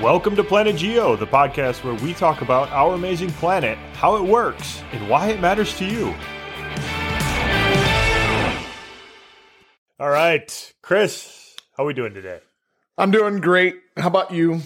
Welcome to Planet Geo, the podcast where we talk about our amazing planet, how it works, and why it matters to you. All right, Chris, how are we doing today? I'm doing great. How about you?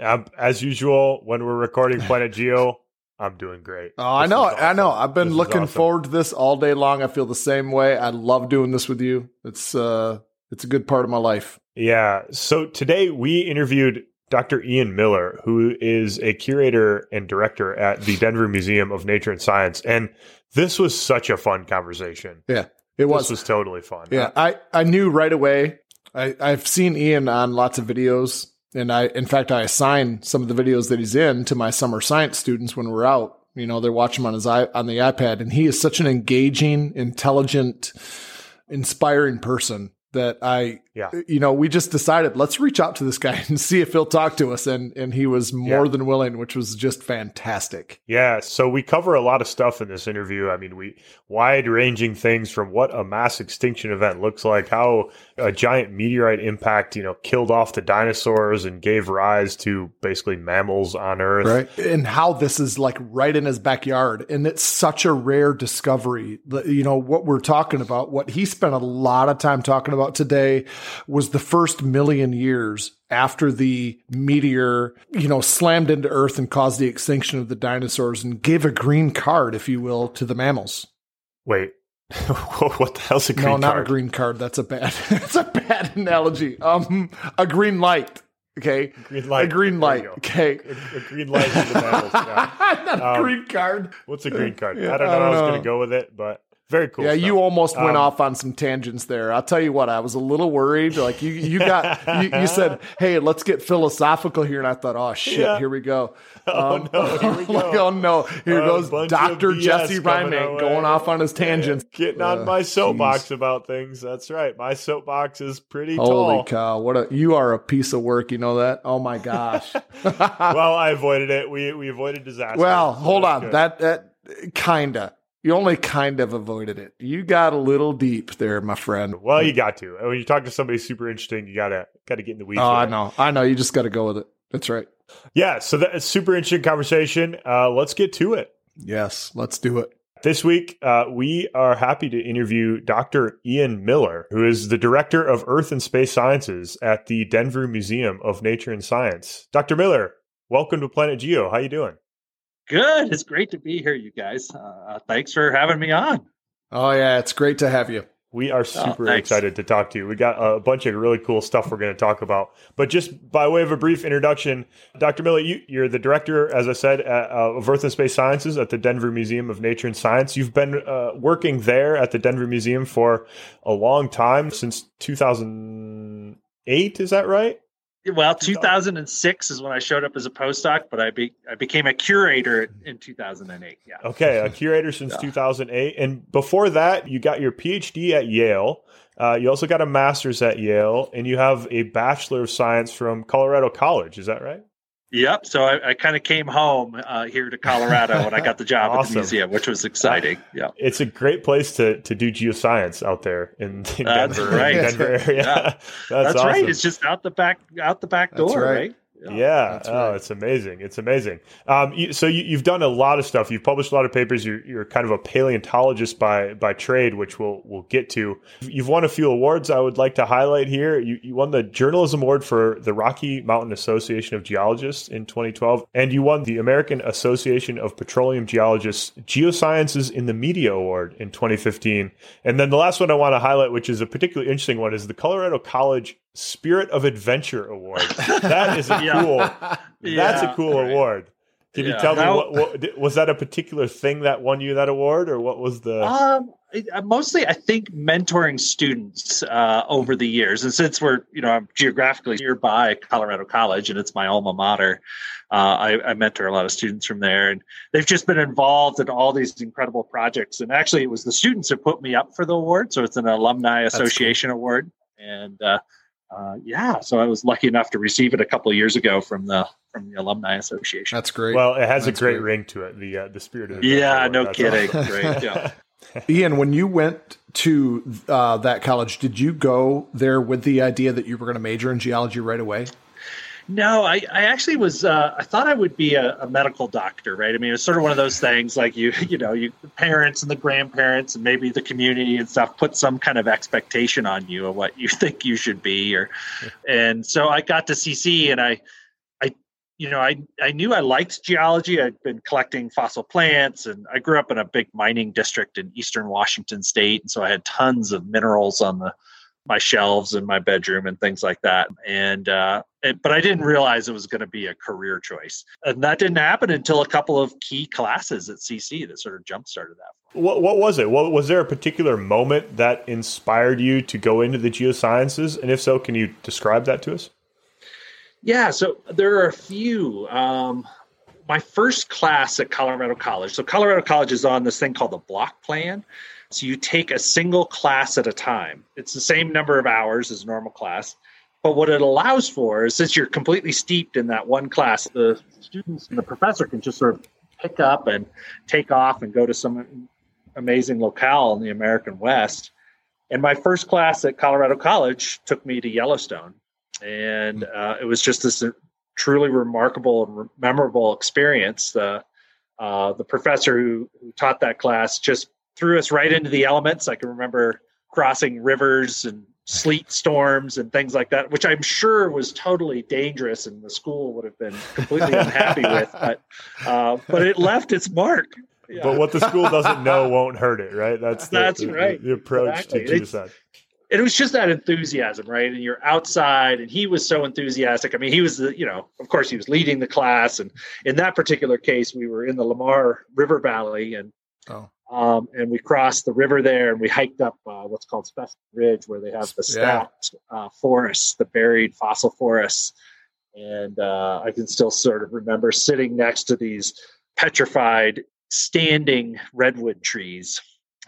Um, as usual, when we're recording Planet Geo, I'm doing great. Oh, I know. is I know. I've been This looking awesome. forward to this all day long. I feel the same way. I love doing this with you. It's uh it's a good part of my life. Yeah. So today we interviewed Dr. Ian Miller, who is a curator and director at the Denver Museum of Nature and Science. And this was such a fun conversation. Yeah, it was. This was totally fun. yeah, I I knew right away. I I've seen Ian on lots of videos and I in fact I assign some of the videos that he's in to my summer science students when we're out. You know, they're watching him on his on the iPad and he is such an engaging, intelligent, inspiring person that I Yeah. Uh, you know, we just decided let's reach out to this guy and see if he'll talk to us and and he was more Yeah. than willing, which was just fantastic. Yeah, so we cover a lot of stuff in this interview. I mean, we wide ranging things from what a mass extinction event looks like, how a giant meteorite impact, you know, killed off the dinosaurs and gave rise to basically mammals on Earth. right and how this is like right in his backyard and it's such a rare discovery you know what we're talking about what he spent a lot of time talking about today was the first million years after the meteor you know slammed into earth and caused the extinction of the dinosaurs and gave a green card if you will to the mammals Wait, what the hell's a green card? no not card? a green card that's a bad that's a bad analogy um a green light okay Green light. a green light okay A, a green light to the mammals. Yeah. not a Um, green card What's a green card? I don't know. I I, don't was going to go with it, but very cool. Yeah, stuff. you almost went Um, off on some tangents there. I'll tell you what, I was a little worried. Like you, you got, you, you said, "Hey, let's get philosophical here," and I thought, "Oh shit, Yeah. here we go." Oh, Um, no, here we like, oh no, here A goes Doctor Jesse Reimink going off on his tangents. Getting on Uh, my soapbox about things. That's right. My soapbox is pretty Holy tall. cow! What a you are a piece of work. You know that? Oh my gosh. well, I avoided it. We we avoided disaster. well, so hold on. good. That that kinda. You only kind of avoided it. You got a little deep there, my friend. Well, you got to. When you talk to somebody super interesting, you gotta gotta get in the weeds. Oh, with I know. I know. You just got to go with it. That's right. Yeah. So that's super interesting conversation. Uh, let's get to it. Yes, let's do it. This week, uh, we are happy to interview Dr. Ian Miller, who is the director of Earth and Space Sciences at the Denver Museum of Nature and Science. Dr. Miller, welcome to Planet Geo. How you doing? Good. It's great to be here, you guys. Uh, thanks for having me on. Oh yeah, it's great to have you. We are super thanks. excited to talk to you. We got a bunch of really cool stuff we're going to talk about. But just by way of a brief introduction, Dr. Miller, you, you're the director, as I said, at, uh, of Earth and Space Sciences at the Denver Museum of Nature and Science. You've been uh, working there at the Denver Museum for a long time, since 2008. Is that right? Well, 2006 is when I showed up as a postdoc, but I be, I became a curator in 2008. Yeah. Okay, a curator since Yeah. 2008. And before that, you got your PhD at Yale. Uh, you also got a master's at Yale, and you have a Bachelor of Science from Colorado College. Is that right? Yep. So I, I kind of came home uh, here to Colorado when I got the job at the museum, which was exciting. Yeah. It's a great place to to do geoscience out there in, in That's Denver, right. Denver area. Yeah. That's, That's, awesome. right. It's just out the back, out the back That's door, right. right? Yeah, That's oh, it's amazing. It's amazing. Um, you, so you, you've done a lot of stuff. You've published a lot of papers. You're, you're kind of a paleontologist by by trade, which we'll we'll get to. You've won a few awards. I would like to highlight here. You, you won the Journalism Award for the Rocky Mountain Association of Geologists in 2012, and you won the American Association of Petroleum Geologists Geosciences in the Media Award in 2015. And then the last one I want to highlight, which is a particularly interesting one, is the Colorado College Spirit of Adventure Award. That is a Yeah. cool. That's a cool right. award. Can you Yeah. tell me Now- what, what was that a particular thing that won you that award, or what was the? Um, I- I- mostly, I think mentoring students uh, over the years, and since we're you know I'm geographically nearby Colorado College, and it's my alma mater, uh, I, I mentor a lot of students from there, and they've just been involved in all these incredible projects. And actually, it was the students who put me up for the award, so it's an alumni cool. association award, and uh, uh, yeah, so I was lucky enough to receive it a couple of years ago from the from the alumni association. That's great. well, it has That's a great great. ring to it. The uh, the Spirit of Yeah, Award. no That's kidding. awesome. Great, yeah. Ian, when you went to uh, that college, did you go there with the idea that you were going to major in geology right away? No, I, I actually was. Uh, I thought I would be a, a, medical doctor, right? I mean, it's sort of one of those things like you, you know, you the parents and the grandparents and maybe the community and stuff put some kind of expectation on you of what you think you should be, or, and so I got to CC and I, I, you know, I I knew I liked geology. I'd been collecting fossil plants, and I grew up in a big mining district in eastern Washington State, and so I had tons of minerals on the my shelves in my bedroom and things like that. And uh, it, but I didn't realize it was going to be a career choice, and that didn't happen until a couple of key classes at CC that sort of jump started that. What, what was it? What was there a particular moment that inspired you to go into the geosciences? And if so, can you describe that to us? Yeah, so there are a few. Um, my first class at Colorado College. So Colorado College is on this thing called the block plan. So you take a single class at a time. It's the same number of hours as normal class. But what it allows for is since you're completely steeped in that one class, the students and the professor can just sort of pick up and take off and go to some amazing locale in the American West. And my first class at Colorado College took me to Yellowstone. And uh, it was just this truly remarkable and memorable experience. The, uh, the professor who, who taught that class just threw us right into the elements. I can remember crossing rivers and sleet storms and things like that, which I'm sure was totally dangerous and the school would have been completely unhappy with. But uh, but it left its mark. Yeah. But what the school doesn't know won't hurt it, right? That's the, that's the, right. The, the approach exactly. to geoscience. It was just that enthusiasm, right? And you're outside, and he was so enthusiastic. I mean, he was the, you know, of course, he was leading the class, and in that particular case, we were in the Lamar River Valley, and oh. Um, and we crossed the river there and we hiked up uh, what's called Specimen Ridge, where they have the stacked yeah. uh, forests, the buried fossil forests. And uh, I can still sort of remember sitting next to these petrified, standing redwood trees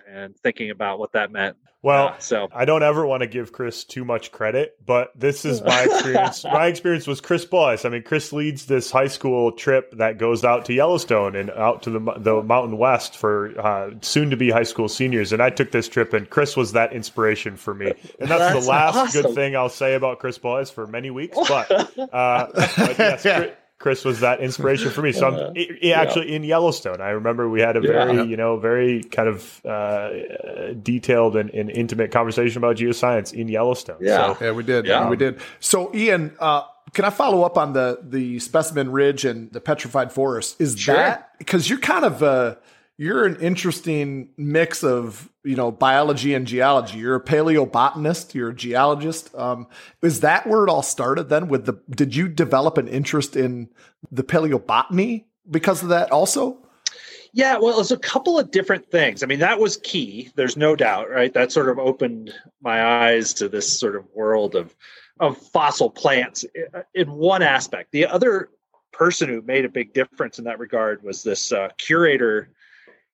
and thinking about what that meant well, so I don't ever want to give Chris too much credit, but this is my experience. my experience was Chris Bolhuis. I mean, Chris leads this high school trip that goes out to Yellowstone and out to the the Mountain West for uh, soon to be high school seniors. And I took this trip, and Chris was that inspiration for me. And that's, that's the last awesome. good thing I'll say about Chris Bolhuis for many weeks. But, uh, but yes, Chris, Chris was that inspiration for me. So I'm yeah. actually in Yellowstone. I remember we had a very, yeah. you know, very kind of uh, detailed and, and, intimate conversation about geoscience in Yellowstone. Yeah, so, yeah, we did. Yeah, we did. So, Ian, uh, can I follow up on the the specimen ridge and the petrified forest? Is sure. that because you're kind of uh, you're an interesting mix of you know biology and geology. You're a paleobotanist. You're a geologist. Um, is that where it all started? Then with the did you develop an interest in the paleobotany because of that also? Yeah, well, it's a couple of different things. I mean, that was key. There's no doubt, right? That sort of opened my eyes to this sort of world of of fossil plants in one aspect. The other person who made a big difference in that regard was this uh, curator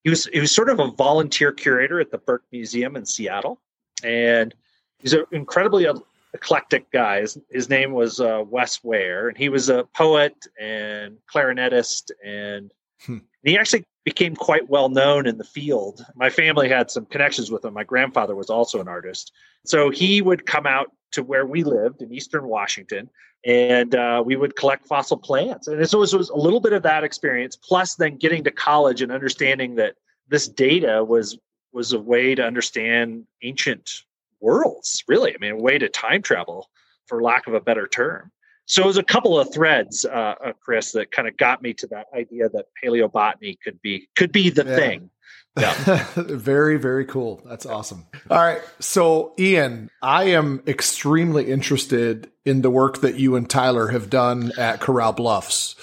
he was he was sort of a volunteer curator at the Burke Museum in Seattle, and he's an incredibly eclectic guy. His, his name was uh, Wes Wehr, and he was a poet and clarinetist, and hmm. he actually became quite well known in the field. My family had some connections with him. My grandfather was also an artist, so he would come out to where we lived in Eastern Washington, and uh, we would collect fossil plants. And so it was a little bit of that experience, plus then getting to college and understanding that this data was was a way to understand ancient worlds. Really, I mean, a way to time travel, for lack of a better term. So it was a couple of threads, uh, uh, Chris, that kind of got me to that idea that paleobotany could be could be the yeah. thing. Yeah. very, very cool. That's awesome. All right. So, Ian, I am extremely interested in the work that you and Tyler have done at Corral Bluffs.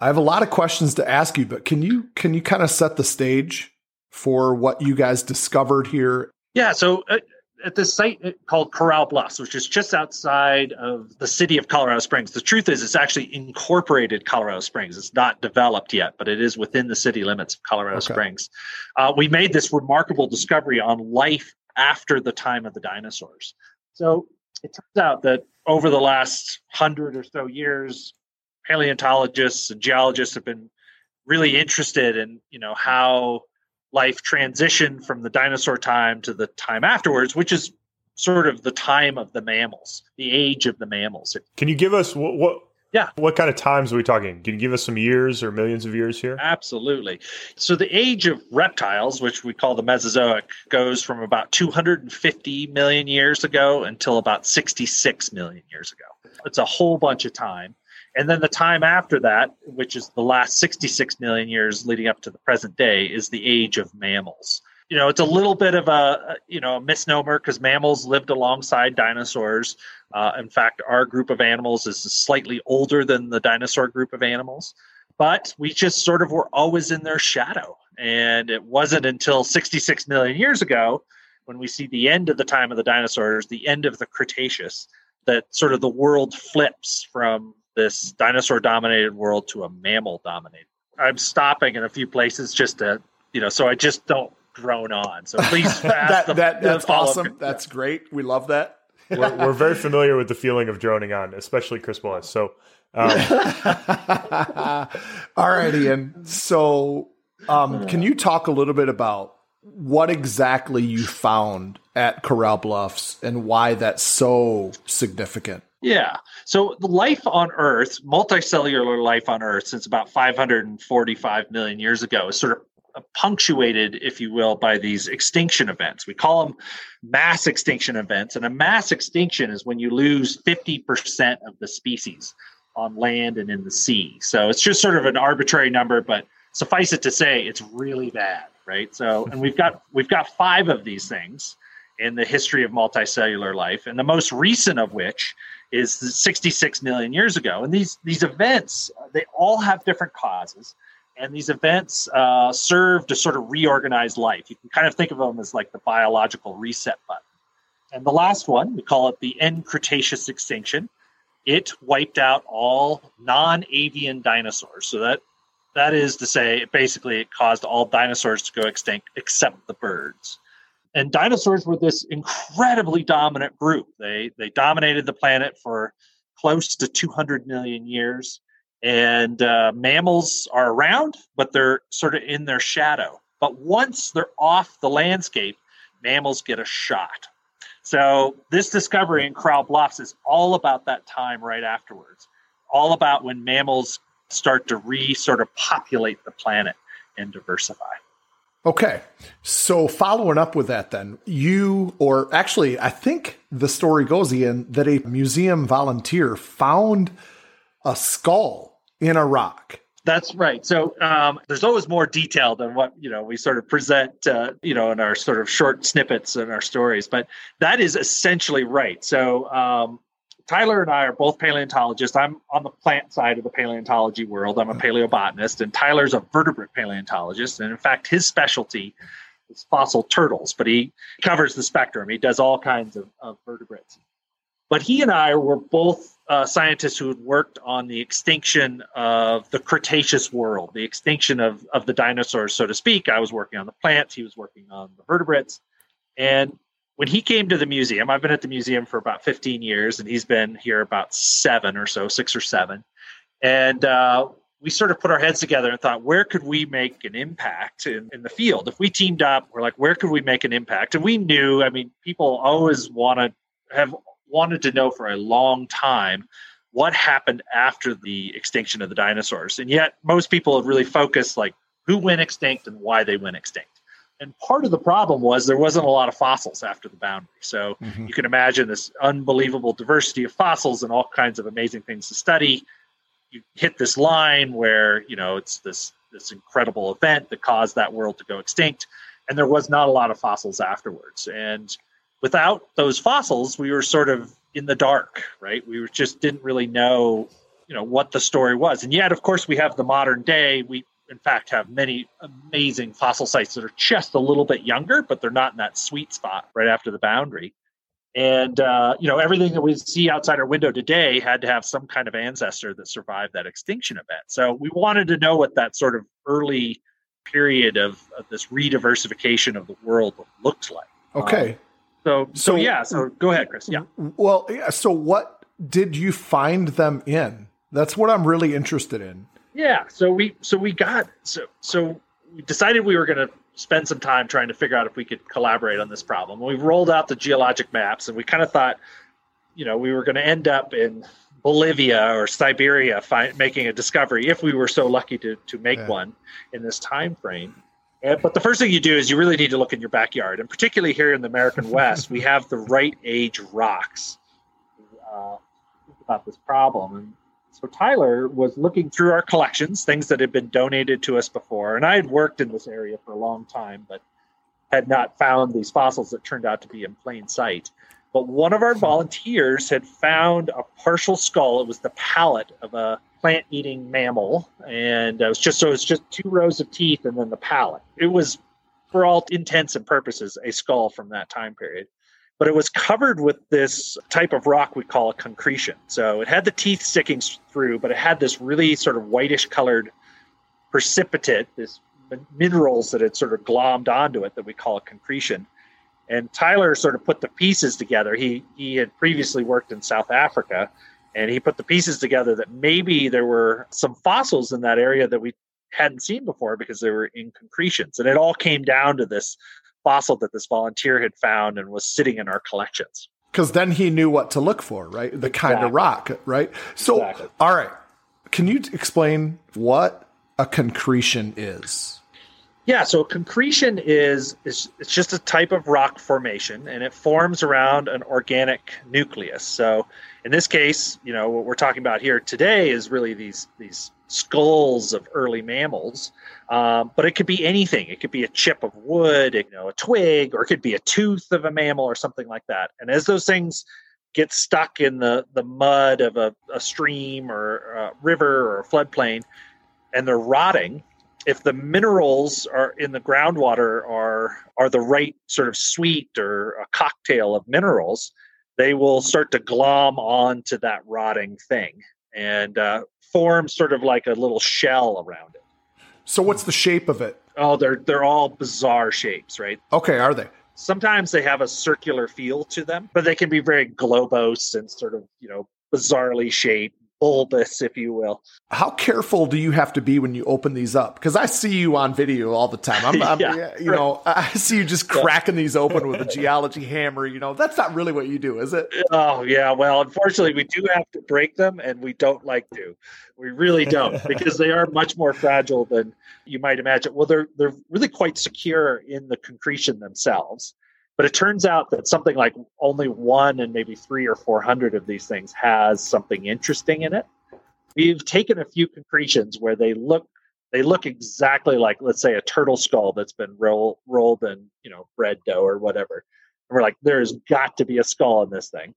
I have a lot of questions to ask you, but can you can you kind of set the stage for what you guys discovered here? Yeah. So, uh, at this site called Corral Bluffs, which is just outside of the city of Colorado Springs. The truth is, it's actually incorporated Colorado Springs. It's not developed yet, but it is within the city limits of Colorado okay. Springs. Uh, we made this remarkable discovery on life after the time of the dinosaurs. So it turns out that over the last hundred or so years, paleontologists and geologists have been really interested in, you know, how life transition from the dinosaur time to the time afterwards, which is sort of the time of the mammals, the age of the mammals. Can you give us what, what Yeah. What kind of times are we talking? Can you give us some years or millions of years here? Absolutely. So the age of reptiles, which we call the Mesozoic, goes from about 250 million years ago until about 66 million years ago. It's a whole bunch of time. And then the time after that, which is the last 66 million years leading up to the present day, is the age of mammals. You know, it's a little bit of a you know a misnomer because mammals lived alongside dinosaurs. Uh, in fact, our group of animals is slightly older than the dinosaur group of animals, but we just sort of were always in their shadow. And it wasn't until 66 million years ago when we see the end of the time of the dinosaurs, the end of the Cretaceous, that sort of the world flips from this dinosaur dominated world to a mammal dominated. I'm stopping in a few places just to, you know, so I just don't drone on. So please that, the, that, that's awesome. That's great. We love that. we're, we're, very familiar with the feeling of droning on, especially Chris Willis. So, um. all right, Ian. So, um, can you talk a little bit about what exactly you found at Corral Bluffs and why that's so significant? Yeah. So the life on Earth, multicellular life on Earth, since about 545 million years ago, is sort of punctuated, if you will, by these extinction events. We call them mass extinction events. And a mass extinction is when you lose 50% of the species on land and in the sea. So it's just sort of an arbitrary number, but suffice it to say, it's really bad, right? So, and we've got we've got five of these things in the history of multicellular life, and the most recent of which is 66 million years ago. And these these events, they all have different causes, and these events uh, serve to sort of reorganize life. You can kind of think of them as like the biological reset button. And the last one, we call it the end Cretaceous extinction. It wiped out all non-avian dinosaurs. So that that is to say, basically, it caused all dinosaurs to go extinct except the birds and dinosaurs were this incredibly dominant group. They they dominated the planet for close to 200 million years. And uh, mammals are around, but they're sort of in their shadow. But once they're off the landscape, mammals get a shot. So this discovery in Corral Bluffs is all about that time right afterwards, all about when mammals start to re sort of populate the planet and diversify. Okay. So following up with that, then, you, or actually, I think the story goes, Ian, that a museum volunteer found a skull in a rock. That's right. So um, there's always more detail than what you know we sort of present, uh, you know, in our sort of short snippets in our stories. But that is essentially right. So um, Tyler and I are both paleontologists. I'm on the plant side of the paleontology world. I'm a paleobotanist, and Tyler's a vertebrate paleontologist. And in fact, his specialty is fossil turtles, but he covers the spectrum. He does all kinds of, of vertebrates. But he and I were both uh, scientists who had worked on the extinction of the Cretaceous world, the extinction of, of the dinosaurs, so to speak. I was working on the plants, he was working on the vertebrates. And when he came to the museum, I've been at the museum for about 15 years, and he's been here about seven or so, six or seven. And uh, we sort of put our heads together and thought, where could we make an impact in, in, the field? If we teamed up, we're like, where could we make an impact? And we knew, I mean, people always want to have wanted to know for a long time what happened after the extinction of the dinosaurs. And yet, most people have really focused like who went extinct and why they went extinct. And part of the problem was there wasn't a lot of fossils after the boundary. So mm-hmm. you can imagine this unbelievable diversity of fossils and all kinds of amazing things to study. You hit this line where, you know, it's this this incredible event that caused that world to go extinct. And there was not a lot of fossils afterwards. And without those fossils, we were sort of in the dark, right? We just didn't really know, you know, what the story was. And yet, of course, we have the modern day. We in fact have many amazing fossil sites that are just a little bit younger, but they're not in that sweet spot right after the boundary. And uh, you know everything that we see outside our window today had to have some kind of ancestor that survived that extinction event. So we wanted to know what that sort of early period of, of this rediversification of the world looked like. Okay. Um, so, so so yeah. So go ahead, Chris. Yeah. Well, yeah. So what did you find them in? That's what I'm really interested in. Yeah, so we so we got so so we decided we were going to spend some time trying to figure out if we could collaborate on this problem. We rolled out the geologic maps, and we kind of thought, you know, we were going to end up in Bolivia or Siberia fi- making a discovery if we were so lucky to to make Yeah. one in this time frame. Uh, But the first thing you do is you really need to look in your backyard, and particularly here in the American West, we have the right age rocks. Uh, about this problem, and so Tyler was looking through our collections, things that had been donated to us before, and I had worked in this area for a long time, but had not found these fossils that turned out to be in plain sight. But one of our volunteers had found a partial skull. It was the palate of a plant-eating mammal, and it was just so it was just two rows of teeth and then the palate. It was, for all intents and purposes, a skull from that time period. But it was covered with this type of rock we call a concretion. So it had the teeth sticking through, but it had this really sort of whitish colored precipitate, this minerals that had sort of glommed onto it that we call a concretion. And Tyler sort of put the pieces together. He he had previously worked in South Africa, and he put the pieces together that maybe there were some fossils in that area that we hadn't seen before because they were in concretions. And it all came down to this fossil that this volunteer had found and was sitting in our collections. Because then he knew what to look for, right? The kind of rock, right? So, Exactly. all right. Can you explain what a concretion is? Yeah, so concretion is, is it's just a type of rock formation and it forms around an organic nucleus. So in this case, you know, what we're talking about here today is really these these skulls of early mammals. Um, but it could be anything. It could be a chip of wood, you know, a twig, or it could be a tooth of a mammal or something like that. And as those things get stuck in the, the mud of a, a stream or a river or a floodplain and they're rotting, if the minerals are in the groundwater are are the right sort of sweet or a cocktail of minerals, they will start to glom onto that rotting thing and uh, form sort of like a little shell around it. So, what's the shape of it? Oh, they're they're all bizarre shapes, right? Okay, are they? Sometimes they have a circular feel to them, but they can be very globose and sort of you know bizarrely shaped, bulbous, if you will. How careful do you have to be when you open these up? Because I see you on video all the time. I'm, I'm Yeah. you know, I see you just cracking these open with a geology hammer. You know, that's not really what you do, is it? Oh yeah, well, unfortunately, we do have to break them, and we don't like to. We really don't because they are much more fragile than you might imagine. Well, they're they're really quite secure in the concretion themselves, but it turns out that something like only one and maybe three or four hundred of these things has something interesting in it. We've taken a few concretions where they look they look exactly like, let's say, a turtle skull that's been roll, rolled in you know bread dough or whatever. And we're like, there's got to be a skull in this thing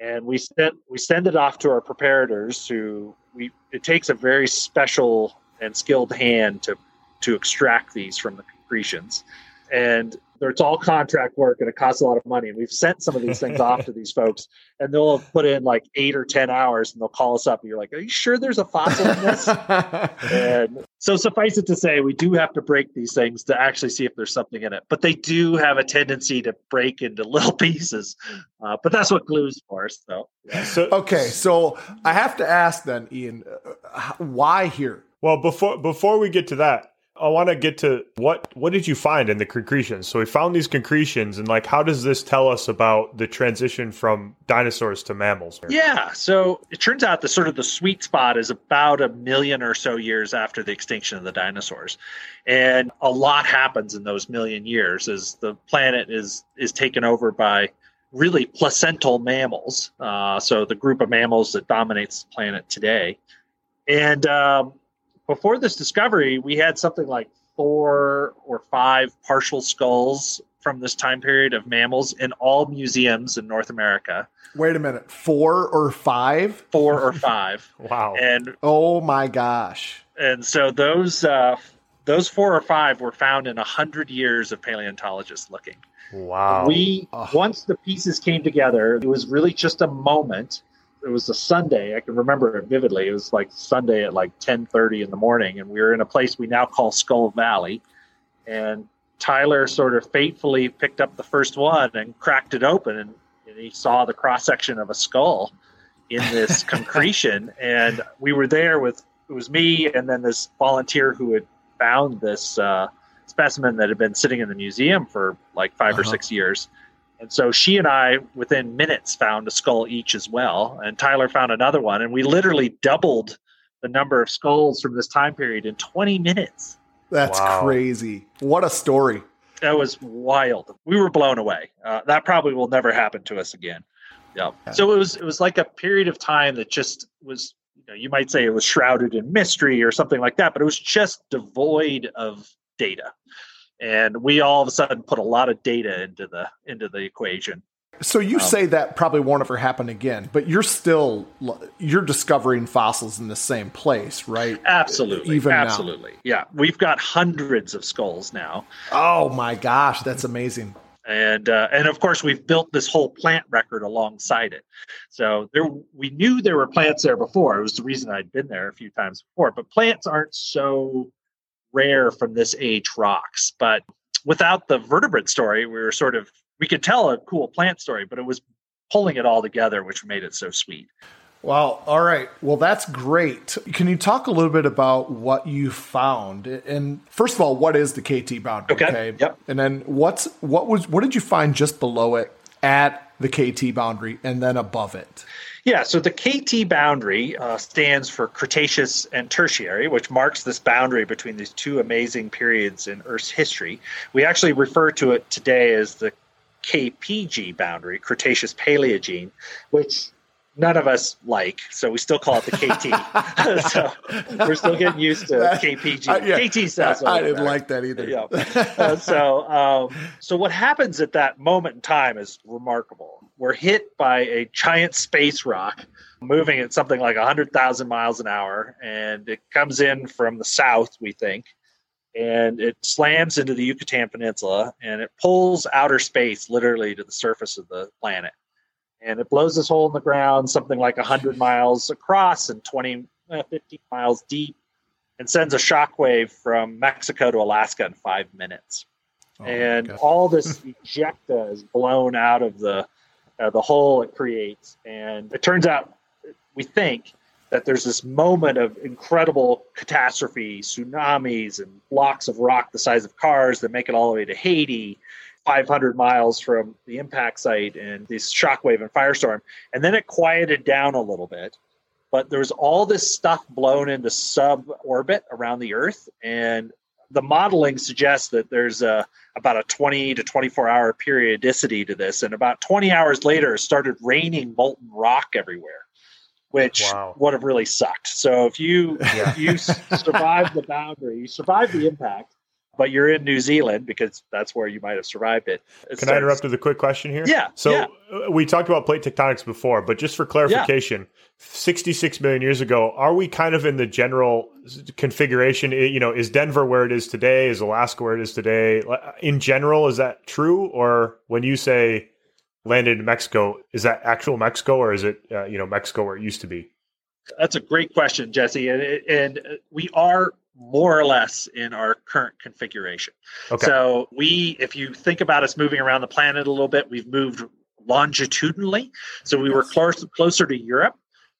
and we send we send it off to our preparators who we it takes a very special and skilled hand to to extract these from the concretions and it's all contract work and it costs a lot of money and we've sent some of these things off to these folks and they'll have put in like eight or ten hours and they'll call us up and you're like are you sure there's a fossil in this and so suffice it to say, we do have to break these things to actually see if there's something in it. But they do have a tendency to break into little pieces. Uh, but that's what glue's for. So yeah. So okay, so I have to ask then, Ian, uh, why here? Well, before before we get to that, I want to get to what what did you find in the concretions? So we found these concretions, and like, how does this tell us about the transition from dinosaurs to mammals? yeah. So it turns out the sort of the sweet spot is about a million or so years after the extinction of the dinosaurs, and a lot happens in those million years as the planet is is taken over by really placental mammals. Uh, so the group of mammals that dominates the planet today. And um, before this discovery, we had something like four or five partial skulls from this time period of mammals in all museums in North America. Wait a minute, four or five? Four or five, Wow. and Oh my gosh. and so those uh, those four or five were found in a hundred years of paleontologists looking. Wow. We Ugh. once the pieces came together, it was really just a moment. It was a Sunday. I can remember it vividly. It was like Sunday at like ten thirty in the morning, and we were in a place we now call Skull Valley. And Tyler sort of fatefully picked up the first one and cracked it open, and, and he saw the cross section of a skull in this concretion. And we were there with it was me and then this volunteer who had found this uh, specimen that had been sitting in the museum for like 5 or Uh-huh. six years. And so she and I, within minutes, found a skull each as well. And Tyler found another one. And we literally doubled the number of skulls from this time period in 20 minutes. That's wow. crazy. What a story. That was wild. We were blown away. Uh, that probably will never happen to us again. Yeah. So it was it was like a period of time that just was you know you might say it was shrouded in mystery or something like that, but it was just devoid of data. And we all of a sudden put a lot of data into the into the equation. So you um, say that probably won't ever happen again, but you're still you're discovering fossils in the same place, right? Absolutely, even absolutely, now. yeah. We've got hundreds of skulls now. Oh my gosh, that's amazing! And uh, and of course, we've built this whole plant record alongside it. So there, we knew there were plants there before. It was the reason I'd been there a few times before. But plants aren't so rare from this age rocks. But without the vertebrate story, we were sort of we could tell a cool plant story, but it was pulling it all together, which made it so sweet. Well, all right. Well, that's great. Can you talk a little bit about what you found? And first of all, what is the KT boundary? Okay. okay? Yep. And then what's what was what did you find just below it at the KT boundary and then above it? Yeah, so the KT boundary uh, stands for Cretaceous and Tertiary, which marks this boundary between these two amazing periods in Earth's history. We actually refer to it today as the KPG boundary, Cretaceous Paleogene, which none of us like, so we still call it the KT. so we're still getting used to KPG. Uh, yeah, KT sounds. I, I didn't like that either. Yeah. uh, so, um, so what happens at that moment in time is remarkable. We're hit by a giant space rock moving at something like 100,000 miles an hour, and it comes in from the south, we think, and it slams into the Yucatan Peninsula and it pulls outer space literally to the surface of the planet. And it blows this hole in the ground, something like 100 miles across and 20, eh, 50 miles deep, and sends a shockwave from Mexico to Alaska in five minutes. Oh, and all this ejecta is blown out of the uh, the hole it creates. And it turns out, we think, that there's this moment of incredible catastrophe, tsunamis, and blocks of rock the size of cars that make it all the way to Haiti, 500 miles from the impact site, and this shockwave and firestorm. And then it quieted down a little bit. But there was all this stuff blown into sub orbit around the Earth. And the modeling suggests that there's a, about a 20 to 24 hour periodicity to this. And about 20 hours later, it started raining molten rock everywhere which wow. would have really sucked. So if you yeah. you survive the boundary, you survive the impact, but you're in New Zealand because that's where you might have survived it. it Can starts, I interrupt with a quick question here? Yeah. So yeah. Uh, we talked about plate tectonics before, but just for clarification, yeah. 66 million years ago, are we kind of in the general configuration? You know, is Denver where it is today? Is Alaska where it is today? In general, is that true? Or when you say landed in Mexico, is that actual Mexico or is it uh, you know Mexico where it used to be? That's a great question, Jesse, and and we are more or less in our current configuration. Okay. So we, if you think about us moving around the planet a little bit, we've moved longitudinally. So we were close, closer to Europe,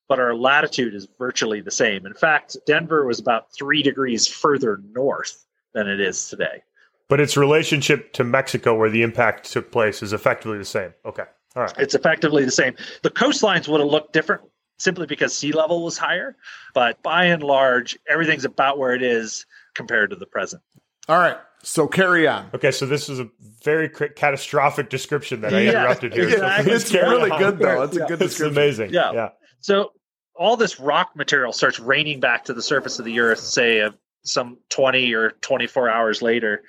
but our latitude is virtually the same. In fact, Denver was about three degrees further north than it is today. But its relationship to Mexico, where the impact took place, is effectively the same. Okay. All right. It's effectively the same. The coastlines would have looked different simply because sea level was higher, but by and large, everything's about where it is compared to the present. All right. So carry on. Okay, so this is a very catastrophic description that I yeah, interrupted here. Exactly. So it's really on. good though. It's a good description. It's amazing. Yeah. yeah. So all this rock material starts raining back to the surface of the earth, say uh, some 20 or 24 hours later.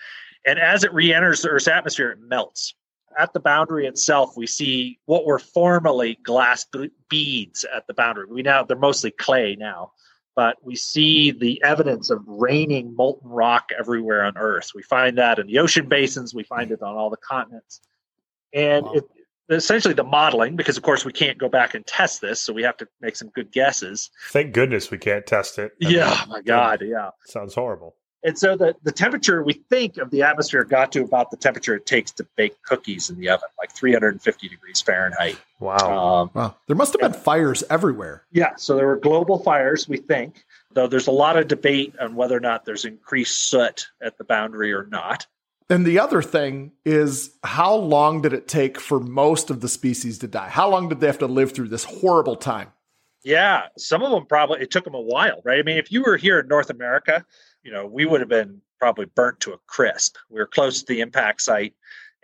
And as it re enters the Earth's atmosphere, it melts. At the boundary itself, we see what were formerly glass beads at the boundary. We now, they're mostly clay now, but we see the evidence of raining molten rock everywhere on Earth. We find that in the ocean basins, we find it on all the continents. And wow. it, essentially the modeling because of course we can't go back and test this so we have to make some good guesses thank goodness we can't test it I yeah mean, my god yeah sounds horrible and so the, the temperature we think of the atmosphere got to about the temperature it takes to bake cookies in the oven, like 350 degrees Fahrenheit. Wow. Um, wow. There must have been fires everywhere. Yeah. So there were global fires, we think, though there's a lot of debate on whether or not there's increased soot at the boundary or not. And the other thing is how long did it take for most of the species to die? How long did they have to live through this horrible time? Yeah, some of them probably it took them a while, right? I mean, if you were here in North America, you know, we would have been probably burnt to a crisp. We were close to the impact site,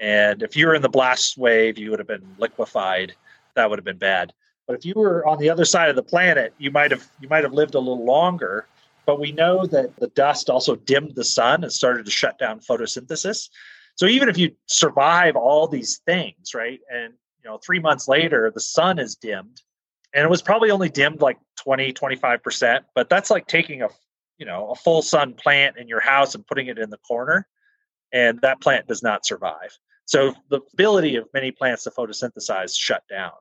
and if you were in the blast wave, you would have been liquefied. That would have been bad. But if you were on the other side of the planet, you might have you might have lived a little longer. But we know that the dust also dimmed the sun and started to shut down photosynthesis. So even if you survive all these things, right, and you know, three months later the sun is dimmed, and it was probably only dimmed like 20, 25 percent, but that's like taking a you know a full sun plant in your house and putting it in the corner, and that plant does not survive. So the ability of many plants to photosynthesize shut down.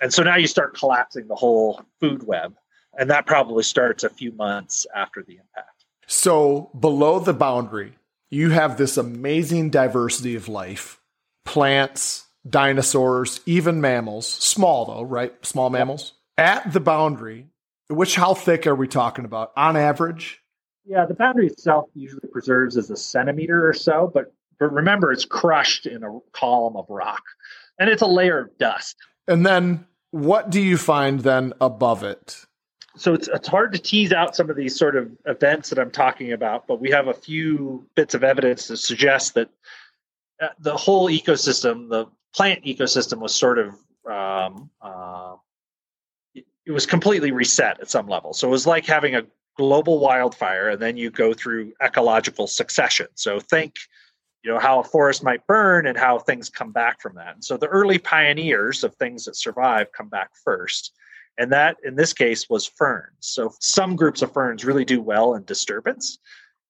And so now you start collapsing the whole food web. And that probably starts a few months after the impact. So below the boundary, you have this amazing diversity of life plants, dinosaurs, even mammals, small though, right? Small mammals. At the boundary, which how thick are we talking about on average? Yeah, the boundary itself usually preserves as a centimeter or so, but but remember it's crushed in a column of rock and it's a layer of dust. And then what do you find then above it? So it's, it's hard to tease out some of these sort of events that I'm talking about, but we have a few bits of evidence to suggest that uh, the whole ecosystem, the plant ecosystem, was sort of um, uh, it was completely reset at some level. So it was like having a global wildfire, and then you go through ecological succession. So think you know how a forest might burn and how things come back from that. And so the early pioneers of things that survive come back first. And that in this case was ferns. So some groups of ferns really do well in disturbance.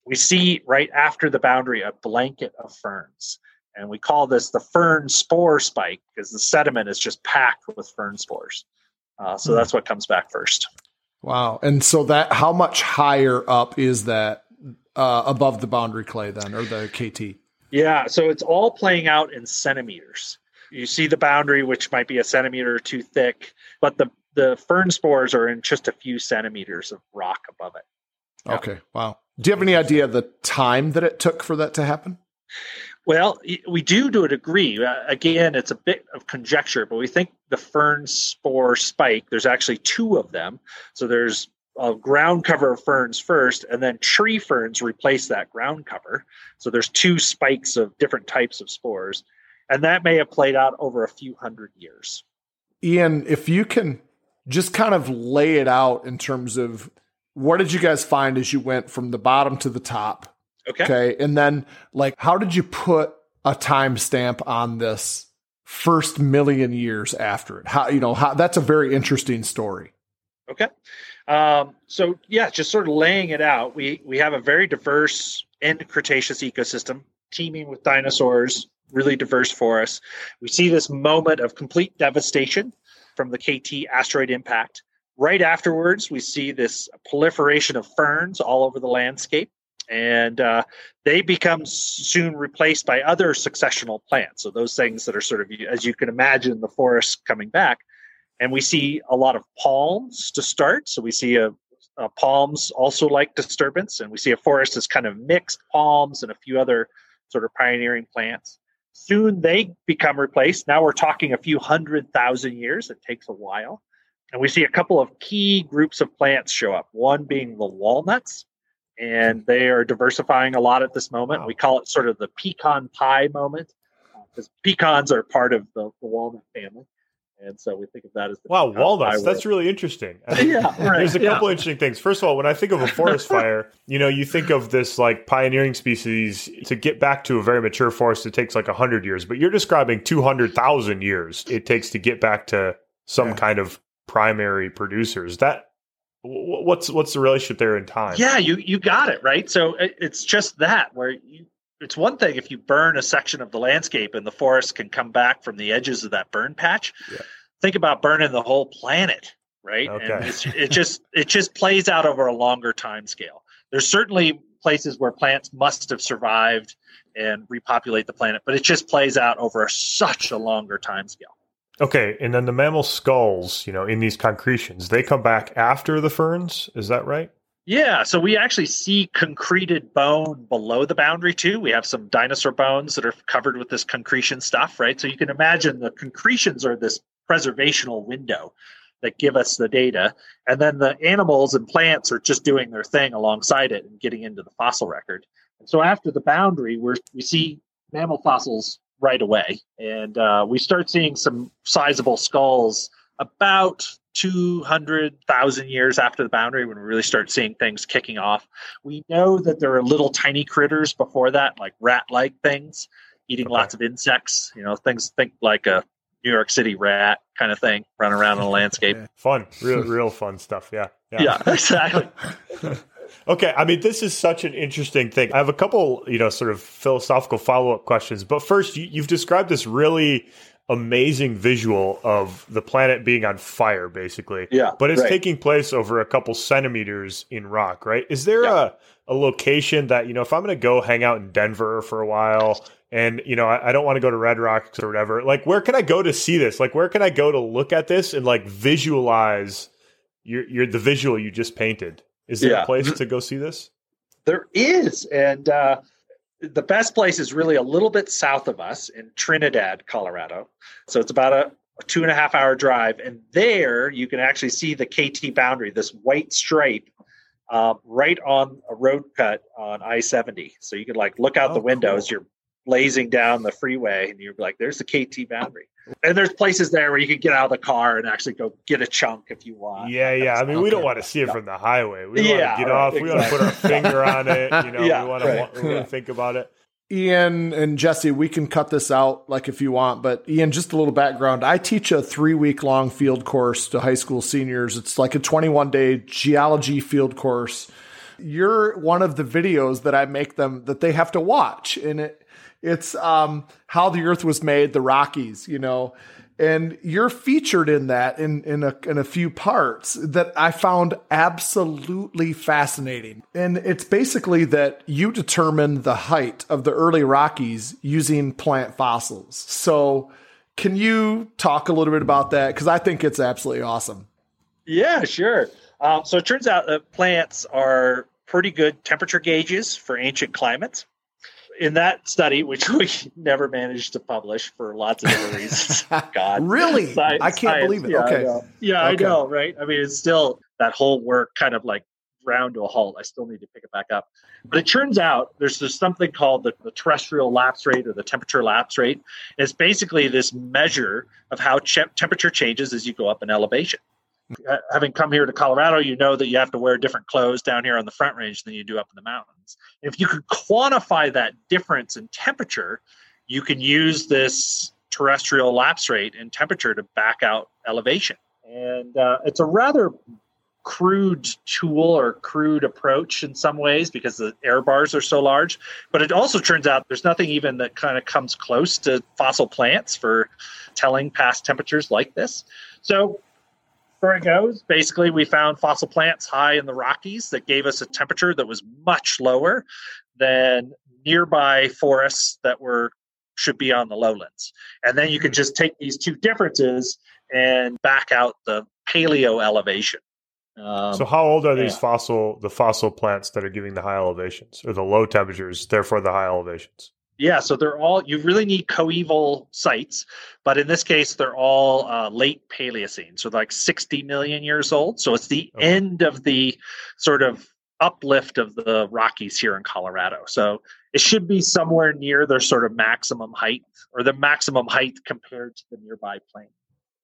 We see right after the boundary a blanket of ferns. And we call this the fern spore spike because the sediment is just packed with fern spores uh, so hmm. that's what comes back first wow and so that how much higher up is that uh, above the boundary clay then or the kt yeah, so it's all playing out in centimeters. You see the boundary, which might be a centimeter or two thick, but the the fern spores are in just a few centimeters of rock above it. Yeah. Okay, wow. Do you have any idea the time that it took for that to happen? Well, we do to a degree. Uh, again, it's a bit of conjecture, but we think the fern spore spike, there's actually two of them. So there's a ground cover of ferns first, and then tree ferns replace that ground cover. So there's two spikes of different types of spores, and that may have played out over a few hundred years. Ian, if you can just kind of lay it out in terms of what did you guys find as you went from the bottom to the top? Okay. Okay. And then, like, how did you put a timestamp on this first million years after it? How, you know, how that's a very interesting story. Okay. Um, so yeah, just sort of laying it out. We we have a very diverse end Cretaceous ecosystem, teeming with dinosaurs, really diverse forest. We see this moment of complete devastation from the KT asteroid impact. Right afterwards, we see this proliferation of ferns all over the landscape, and uh, they become soon replaced by other successional plants. So those things that are sort of, as you can imagine, the forest coming back and we see a lot of palms to start. So we see a, a, palms also like disturbance, and we see a forest that's kind of mixed palms and a few other sort of pioneering plants. Soon they become replaced. Now we're talking a few hundred thousand years. It takes a while. And we see a couple of key groups of plants show up, one being the walnuts, and they are diversifying a lot at this moment. Wow. We call it sort of the pecan pie moment because pecans are part of the, the walnut family and so we think of that as the wow walnuts. That's really interesting. yeah, right. There's a yeah. couple interesting things. First of all, when I think of a forest fire, you know, you think of this like pioneering species to get back to a very mature forest. It takes like hundred years, but you're describing two hundred thousand years it takes to get back to some yeah. kind of primary producers. That what's what's the relationship there in time? Yeah, you you got it right. So it's just that where you it's one thing if you burn a section of the landscape and the forest can come back from the edges of that burn patch. Yeah. Think about burning the whole planet, right? Okay. It just it just plays out over a longer time scale. There's certainly places where plants must have survived and repopulate the planet, but it just plays out over such a longer time scale. Okay, and then the mammal skulls, you know, in these concretions, they come back after the ferns. Is that right? Yeah, so we actually see concreted bone below the boundary too. We have some dinosaur bones that are covered with this concretion stuff, right? So you can imagine the concretions are this preservational window that give us the data. And then the animals and plants are just doing their thing alongside it and getting into the fossil record. And so after the boundary, we we see mammal fossils right away. And uh, we start seeing some sizable skulls about 200,000 years after the boundary when we really start seeing things kicking off. We know that there are little tiny critters before that, like rat like things, eating okay. lots of insects, you know, things think like a New York City rat kind of thing, running around in the landscape. fun, real, real fun stuff. Yeah. Yeah, yeah exactly. okay. I mean, this is such an interesting thing. I have a couple, you know, sort of philosophical follow up questions. But first, you, you've described this really amazing visual of the planet being on fire, basically. Yeah. But it's right. taking place over a couple centimeters in rock, right? Is there yeah. a, a location that, you know, if I'm going to go hang out in Denver for a while and, you know, I, I don't want to go to Red Rocks or whatever, like, where can I go to see this? Like, where can I go to look at this and, like, visualize your, your the visual you just painted? Is there yeah. a place to go see this? There is. And, uh, the best place is really a little bit south of us in Trinidad, Colorado. So it's about a, two and a half hour drive. And there you can actually see the KT boundary, this white stripe uh, right on a road cut on I 70. So you can like look out oh, the windows, cool. you're blazing down the freeway, and you're like, there's the KT boundary. And there's places there where you can get out of the car and actually go get a chunk if you want. Yeah, yeah. I mean, we don't want to see it from the highway. We yeah, want to get right, off. Exactly. We want to put our finger on it. You know, yeah, we want to, right. we want to think about it. Ian and Jesse, we can cut this out like if you want, but Ian, just a little background. I teach a three week long field course to high school seniors. It's like a 21 day geology field course. You're one of the videos that I make them that they have to watch. And it, it's um, how the Earth was made, the Rockies, you know, and you're featured in that in in a in a few parts that I found absolutely fascinating. And it's basically that you determine the height of the early Rockies using plant fossils. So, can you talk a little bit about that? Because I think it's absolutely awesome. Yeah, sure. Um, so it turns out that plants are pretty good temperature gauges for ancient climates in that study, which we never managed to publish for lots of different reasons. God, really? Science, I can't science. believe it. Yeah, okay. I yeah, okay. I know, right? I mean, it's still that whole work kind of like ground to a halt. I still need to pick it back up. But it turns out there's just something called the, the terrestrial lapse rate or the temperature lapse rate. It's basically this measure of how ch- temperature changes as you go up in elevation having come here to Colorado, you know that you have to wear different clothes down here on the front range than you do up in the mountains. If you could quantify that difference in temperature, you can use this terrestrial lapse rate in temperature to back out elevation. And uh, it's a rather crude tool or crude approach in some ways because the error bars are so large. But it also turns out there's nothing even that kind of comes close to fossil plants for telling past temperatures like this. So where it goes. Basically, we found fossil plants high in the Rockies that gave us a temperature that was much lower than nearby forests that were should be on the lowlands. And then you can just take these two differences and back out the paleo elevation. Um, so how old are these fossil the fossil plants that are giving the high elevations or the low temperatures, therefore the high elevations? Yeah, so they're all, you really need coeval sites, but in this case, they're all uh, late Paleocene, so like 60 million years old. So it's the okay. end of the sort of uplift of the Rockies here in Colorado. So it should be somewhere near their sort of maximum height or the maximum height compared to the nearby plain.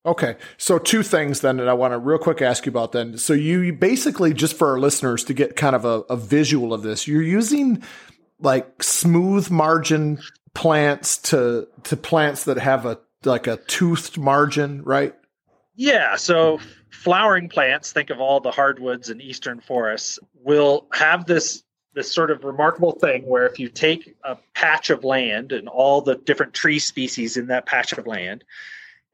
Okay. So two things then that I want to real quick ask you about then. So you basically just for our listeners to get kind of a, a visual of this, you're using like smooth margin plants to to plants that have a like a toothed margin, right? Yeah. So flowering plants, think of all the hardwoods and eastern forests, will have this this sort of remarkable thing where if you take a patch of land and all the different tree species in that patch of land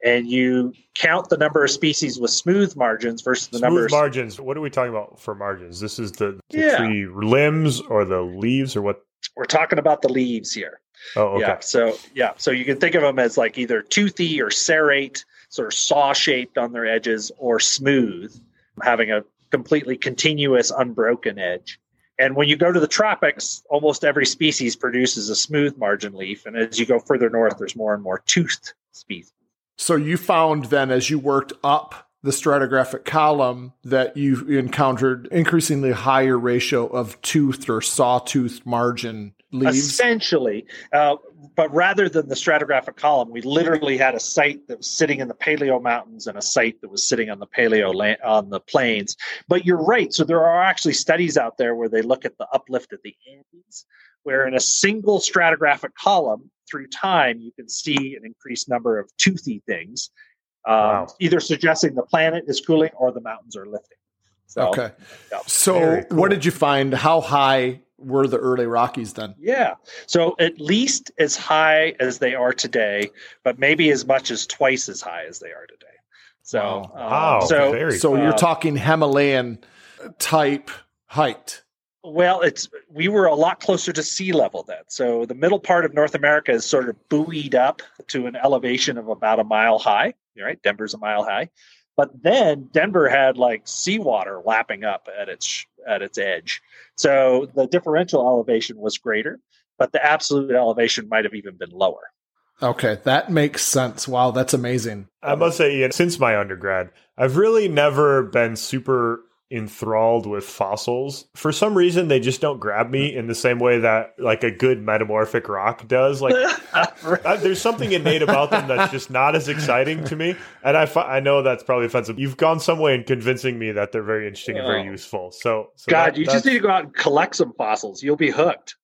and you count the number of species with smooth margins versus the smooth number of margins what are we talking about for margins this is the, the yeah. tree limbs or the leaves or what we're talking about the leaves here. Oh, okay. Yeah. So yeah. So you can think of them as like either toothy or serrate, sort of saw shaped on their edges, or smooth, having a completely continuous, unbroken edge. And when you go to the tropics, almost every species produces a smooth margin leaf. And as you go further north, there's more and more toothed species. So you found then as you worked up the stratigraphic column that you encountered increasingly higher ratio of toothed or sawtoothed margin leaves. Essentially, uh, but rather than the stratigraphic column, we literally had a site that was sitting in the Paleo Mountains and a site that was sitting on the Paleo la- on the plains. But you're right. So there are actually studies out there where they look at the uplift of the Andes, where in a single stratigraphic column through time you can see an increased number of toothy things, um, wow. either suggesting the planet is cooling or the mountains are lifting. So, okay. Yeah. So, cool. what did you find? How high were the early Rockies then? Yeah. So at least as high as they are today, but maybe as much as twice as high as they are today. So, wow. Um, so, so you're uh, talking Himalayan type height. Well, it's we were a lot closer to sea level then. So the middle part of North America is sort of buoyed up to an elevation of about a mile high. Right, Denver's a mile high, but then Denver had like seawater lapping up at its at its edge. So the differential elevation was greater, but the absolute elevation might have even been lower. Okay, that makes sense. Wow, that's amazing. I must say, Ian, since my undergrad, I've really never been super enthralled with fossils. For some reason, they just don't grab me in the same way that like a good metamorphic rock does. Like I, there's something innate about them that's just not as exciting to me. And I, I know that's probably offensive. You've gone some way in convincing me that they're very interesting and very useful. So, so God, that, you just need to go out and collect some fossils. You'll be hooked.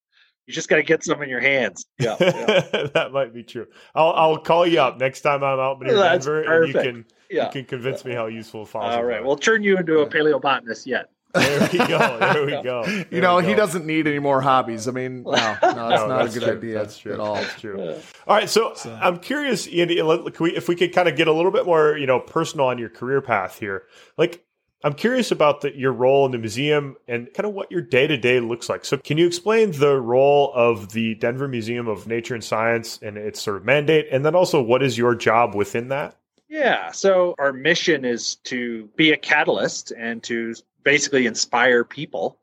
You just got to get some in your hands. Yeah, yeah. that might be true. I'll I'll call you up next time I'm out near Denver, perfect. and you can yeah. you can convince me how useful fossils. All right, are. we'll turn you into a paleobotanist yet. There we go. There we go. There you know, he doesn't need any more hobbies. I mean, no, no, it's no, not a good true. idea that's true. at all. That's true. Yeah. All right, so, so, I'm curious, Andy, if we could kind of get a little bit more, you know, personal on your career path here. Like, I'm curious about the, your role in the museum and kind of what your day to day looks like. So, can you explain the role of the Denver Museum of Nature and Science and its sort of mandate, and then also what is your job within that? Yeah, so our mission is to be a catalyst and to basically inspire people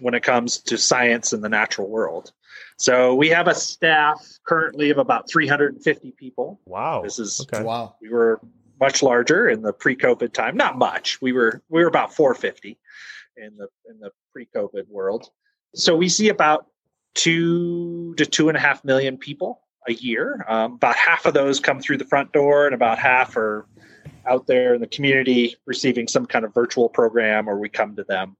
when it comes to science and the natural world. So we have a staff currently of about 350 people. Wow. This is okay. wow. We were much larger in the pre-COVID time. Not much. We were we were about 450 in the in the pre-COVID world. So we see about two to two and a half million people a year. Um, about half of those come through the front door, and about half are out there in the community receiving some kind of virtual program, or we come to them.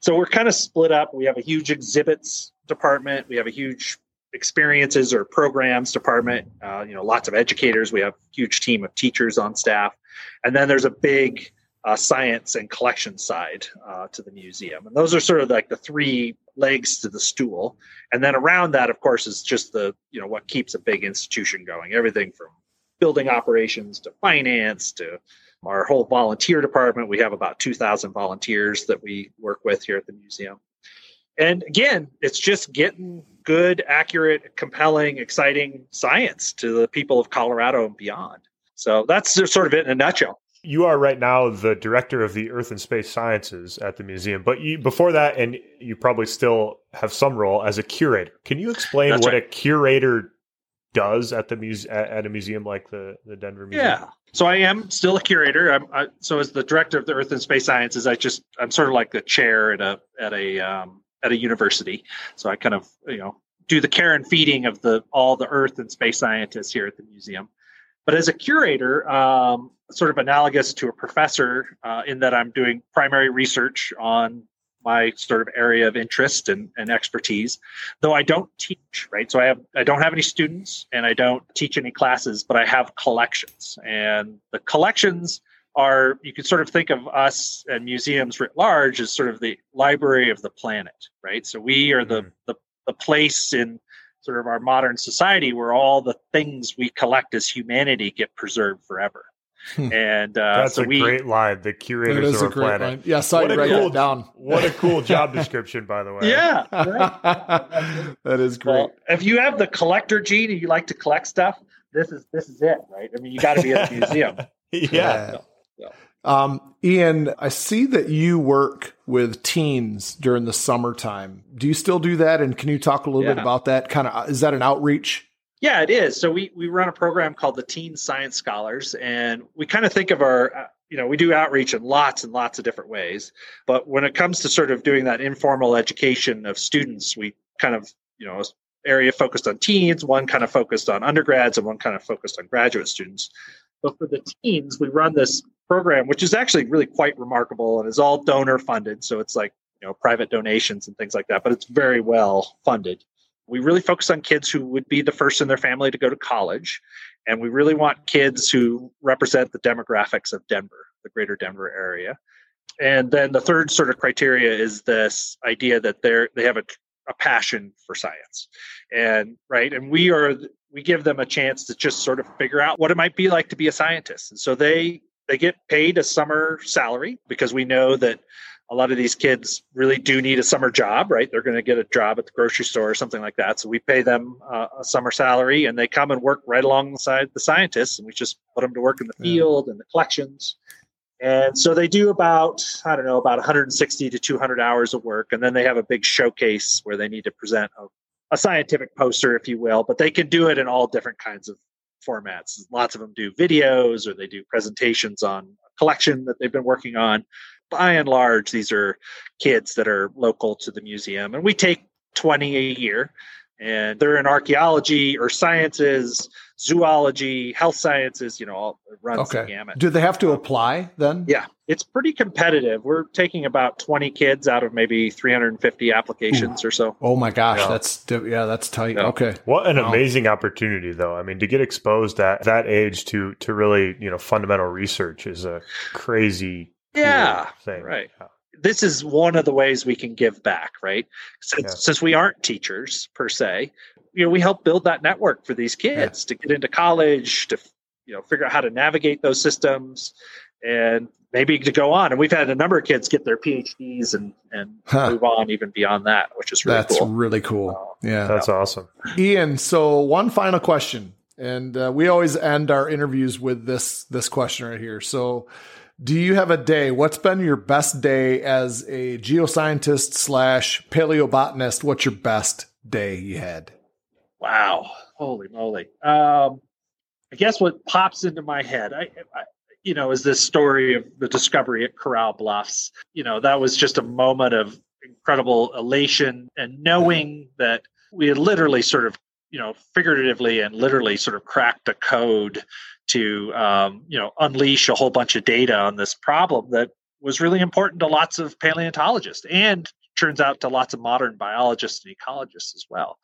So we're kind of split up. We have a huge exhibits department. We have a huge experiences or programs department. Uh, you know, lots of educators. We have a huge team of teachers on staff, and then there's a big uh, science and collection side uh, to the museum. And those are sort of like the three legs to the stool. And then around that, of course, is just the you know what keeps a big institution going. Everything from building operations to finance to our whole volunteer department. We have about 2,000 volunteers that we work with here at the museum. And again, it's just getting good, accurate, compelling, exciting science to the people of Colorado and beyond. So that's sort of it in a nutshell. You are right now the director of the Earth and Space Sciences at the museum, but you, before that, and you probably still have some role as a curator. Can you explain that's what right. a curator does at the muse- at a museum like the the Denver Museum? Yeah. So I am still a curator. I'm I, so as the director of the Earth and Space Sciences, I just I'm sort of like the chair at a at a um, at a university. So I kind of you know do the care and feeding of the all the Earth and space scientists here at the museum. But as a curator, um, sort of analogous to a professor, uh, in that I'm doing primary research on my sort of area of interest and, and expertise though i don't teach right? So i have i don't have any students and i don't teach any classes but i have collections. And the collections are you can sort of think of us and museums writ large as sort of the library of the planet right? So we are the mm-hmm. the, the place in sort of our modern society where all the things we collect as humanity get preserved forever Hmm. And uh, that's so a we, great line. The curators of our planet. Line. Yes, I write cool, that down. What a cool job description, by the way. Yeah, right? that is great. Well, if you have the collector gene and you like to collect stuff, this is this is it, right? I mean, you got to be at the museum. yeah. Um, Ian, I see that you work with teens during the summertime. Do you still do that? And can you talk a little Yeah. bit about that? Kind of, is that an outreach? Yeah, it is. So we we run a program called the Teen Science Scholars, and we kind of think of our, uh, you know, we do outreach in lots and lots of different ways. But when it comes to sort of doing that informal education of students, we kind of, you know, area focused on teens, one kind of focused on undergrads, and one kind of focused on graduate students. But for the teens, we run this program, which is actually really quite remarkable and is all donor funded. So it's like you know private donations and things like that, but it's very well funded. We really focus on kids who would be the first in their family to go to college. And we really want kids who represent the demographics of denver the greater denver area. And then the third sort of criteria is this idea that they're they have a, a passion for science. And right and we are we give them a chance to just sort of figure out what it might be like to be a scientist. And so they they get paid a summer salary because we know that a lot of these kids really do need a summer job, right? They're going to get a job at the grocery store or something like that. So we pay them uh, a summer salary and they come and work right alongside the scientists and we just put them to work in the field and the collections. And so they do about, I don't know, about 160 to 200 hours of work. And then they have a big showcase where they need to present a, a scientific poster, if you will, but they can do it in all different kinds of formats. Lots of them do videos or they do presentations on a collection that they've been working on by and large, these are kids that are local to the museum, and we take 20 a year. And they're in archaeology or sciences, zoology, health sciences, you know, all it runs the gamut. Do they have to apply then? Yeah, it's pretty competitive. We're taking about 20 kids out of maybe 350 applications or so. Oh my gosh, Yeah. that's yeah, that's tight. Yeah. Okay. What an Wow. amazing opportunity, though. I mean, to get exposed at that age to to really you know fundamental research is a crazy cool Yeah, thing. right. This is one of the ways we can give back, right? Since, Yeah. since we aren't teachers per se, you know, we help build that network for these kids to get into college, to you know, figure out how to navigate those systems, and maybe to go on. And we've had a number of kids get their PhDs and and Huh. move on even beyond that, which is really That's cool. really cool. Yeah. That's awesome. Ian, so one final question, and uh, we always end our interviews with this this question right here. So, do you have a day? What's been your best day as a geoscientist slash paleobotanist? What's your best day you had? Wow, holy moly! Um, I guess what pops into my head, I, I, you know, is this story of the discovery at Corral Bluffs. You know, that was just a moment of incredible elation and knowing that we had literally sort of, you know, figuratively and literally sort of cracked a code to, um, you know, unleash a whole bunch of data on this problem that was really important to lots of paleontologists and turns out to lots of modern biologists and ecologists as well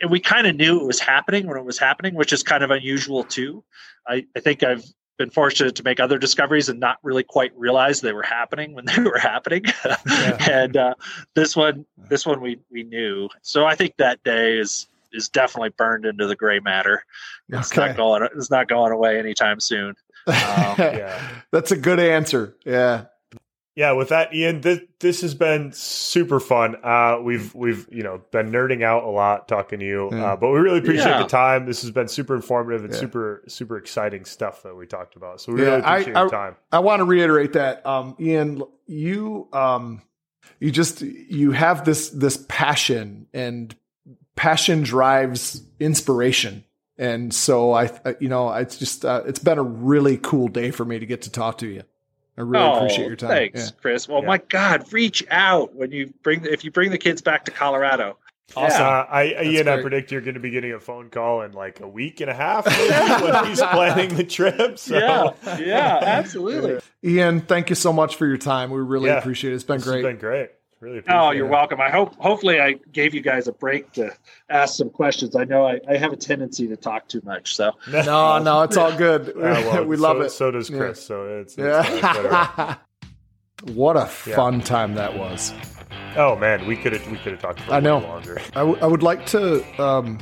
and we kind of knew it was happening when it was happening, which is kind of unusual too. I, I think I've been fortunate to make other discoveries and not really quite realize they were happening when they were happening. and uh, this one, this one we we knew. So I think that day is is definitely burned into the gray matter. It's Okay. not going. It's not going away anytime soon. Yeah. That's a good answer. Yeah. Yeah, with that, Ian, this this has been super fun. Uh, we've we've you know been nerding out a lot talking to you, Yeah. uh, but we really appreciate Yeah. the time. This has been super informative and Yeah. super super exciting stuff that we talked about. So we Yeah, really appreciate I- your time. I want to reiterate that, um, Ian, you, um, you just, you have this, this passion and passion drives inspiration. And so I, I- you know, it's just, uh, it's been a really cool day for me to get to talk to you. I really appreciate your time. Oh, Thanks, Chris. Well, Yeah. my God, reach out when you bring if you bring the kids back to Colorado. Awesome. Uh, I, I Ian, I predict you're going to be getting a phone call in like a week and a half when he's planning the trip. So. Yeah, yeah, absolutely. Ian, thank you so much for your time. We really Yeah. appreciate it. It's been This great. has been great. Really appreciate Oh, you're welcome. I hope hopefully I gave you guys a break to ask some questions. I know I, I have a tendency to talk too much, so no, no, it's all good. Yeah, well, we love so, it. So does Yeah. Chris. So it's, it's. Yeah. what a Yeah. fun time that was. oh man, we could have we could have talked for a I know. little longer. I, w- I would like to um,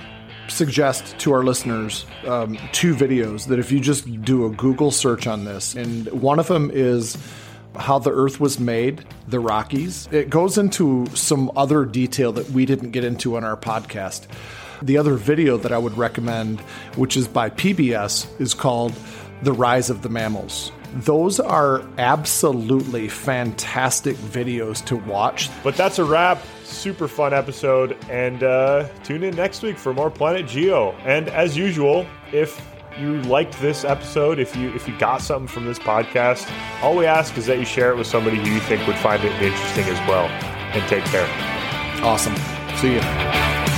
suggest to our listeners um, two videos that if you just do a Google search on this, and one of them is how the Earth was made, the Rockies. It goes into some other detail that we didn't get into on our podcast. The other video that I would recommend, which is by PBS, is called The Rise of the Mammals. Those are absolutely fantastic videos to watch. But that's a wrap. Super fun episode. And uh, tune in next week for more Planet Geo. And as usual, if you liked this episode, if you if you got something from this podcast, all we ask is that you share it with somebody who you think would find it interesting as well. And take care. Awesome. See you.